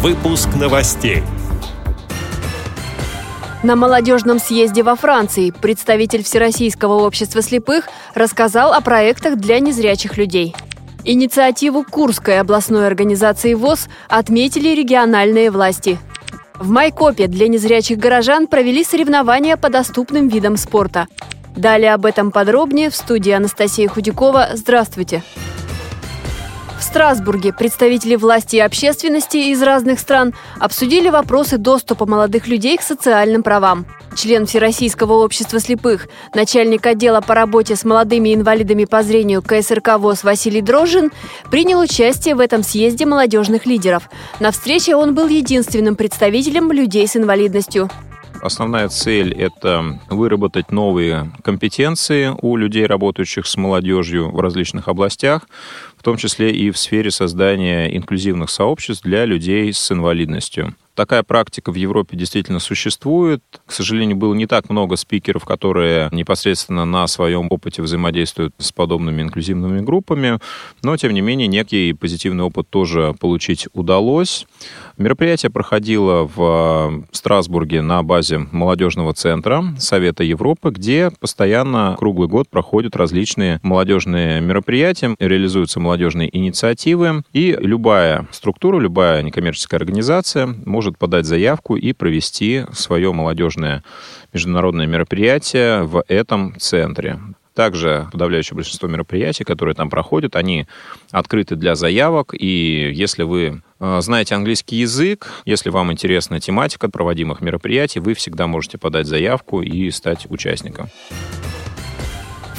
Выпуск новостей. На молодежном съезде во Франции представитель Всероссийского общества слепых рассказал о проектах для незрячих людей. Инициативу Курской областной организации ВОЗ отметили региональные власти. В Майкопе для незрячих горожан провели соревнования по доступным видам спорта. Далее об этом подробнее в студии Анастасия Худякова. Здравствуйте! Здравствуйте! Страсбурге представители власти и общественности из разных стран обсудили вопросы доступа молодых людей к социальным правам. Член Всероссийского общества слепых, начальник отдела по работе с молодыми инвалидами по зрению КСРК ВОЗ Василий Дрожжин принял участие в этом съезде молодежных лидеров. На встрече он был единственным представителем людей с инвалидностью. Основная цель – это выработать новые компетенции у людей, работающих с молодежью в различных областях, в том числе и в сфере создания инклюзивных сообществ для людей с инвалидностью. Такая практика в Европе действительно существует. К сожалению, было не так много спикеров, которые непосредственно на своем опыте взаимодействуют с подобными инклюзивными группами, но, тем не менее, некий позитивный опыт тоже получить удалось. Мероприятие проходило в Страсбурге на базе молодежного центра Совета Европы, где постоянно круглый год проходят различные молодежные мероприятия, реализуются молодежные инициативы, и любая структура, любая некоммерческая организация может подать заявку и провести свое молодежное международное мероприятие в этом центре. Также подавляющее большинство мероприятий, которые там проходят, они открыты для заявок. И если вы э, знаете английский язык, если вам интересна тематика проводимых мероприятий, вы всегда можете подать заявку и стать участником.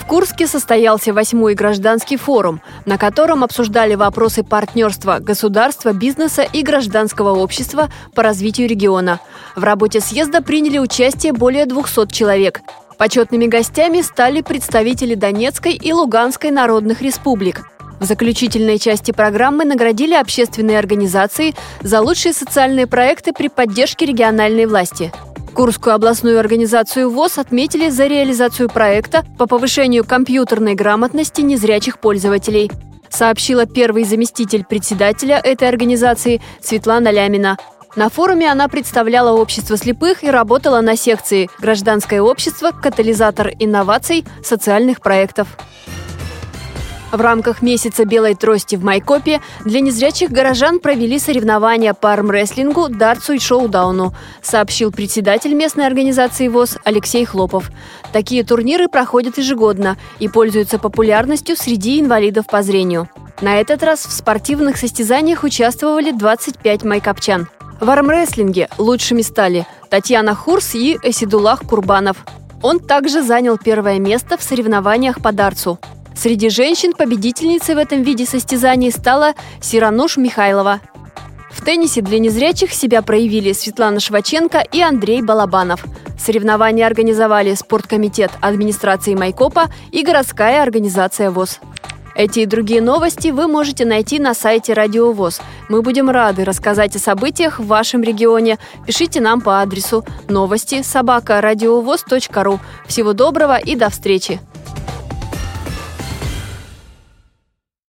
Курске состоялся восьмой гражданский форум, на котором обсуждали вопросы партнерства государства, бизнеса и гражданского общества по развитию региона. В работе съезда приняли участие более 200 человек. Почетными гостями стали представители Донецкой и Луганской народных республик. В заключительной части программы наградили общественные организации за лучшие социальные проекты при поддержке региональной власти – Курскую областную организацию ВОЗ отметили за реализацию проекта по повышению компьютерной грамотности незрячих пользователей, сообщила первый заместитель председателя этой организации Светлана Лямина. На форуме она представляла общество слепых и работала на секции «Гражданское общество. Катализатор инноваций социальных проектов». В рамках месяца белой трости в Майкопе для незрячих горожан провели соревнования по армрестлингу, дартсу и шоу-дауну, сообщил председатель местной организации ВОЗ Алексей Хлопов. Такие турниры проходят ежегодно и пользуются популярностью среди инвалидов по зрению. На этот раз в спортивных состязаниях участвовали 25 майкопчан. В армрестлинге лучшими стали Татьяна Хурс и Эсидулах Курбанов. Он также занял первое место в соревнованиях по дартсу. Среди женщин победительницей в этом виде состязаний стала Сирануш Михайлова. В теннисе для незрячих себя проявили Светлана Шваченко и Андрей Балабанов. Соревнования организовали спорткомитет администрации Майкопа и городская организация ВОЗ. Эти и другие новости вы можете найти на сайте Радио ВОЗ. Мы будем рады рассказать о событиях в вашем регионе. Пишите нам по адресу новости собака ру. Всего доброго и до встречи!